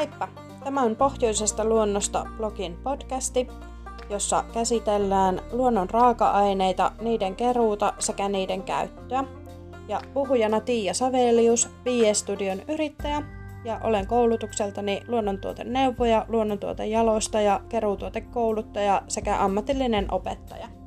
Heippa! Tämä on Pohjoisesta luonnosta blogin podcasti, jossa käsitellään luonnon raaka-aineita, niiden keruuta sekä niiden käyttöä. Ja puhujana Tiia Savelius, Studion yrittäjä, ja olen koulutukseltani luonnontuoteneuvoja, luonnontuotejalostaja, keruutuotekouluttaja sekä ammatillinen opettaja.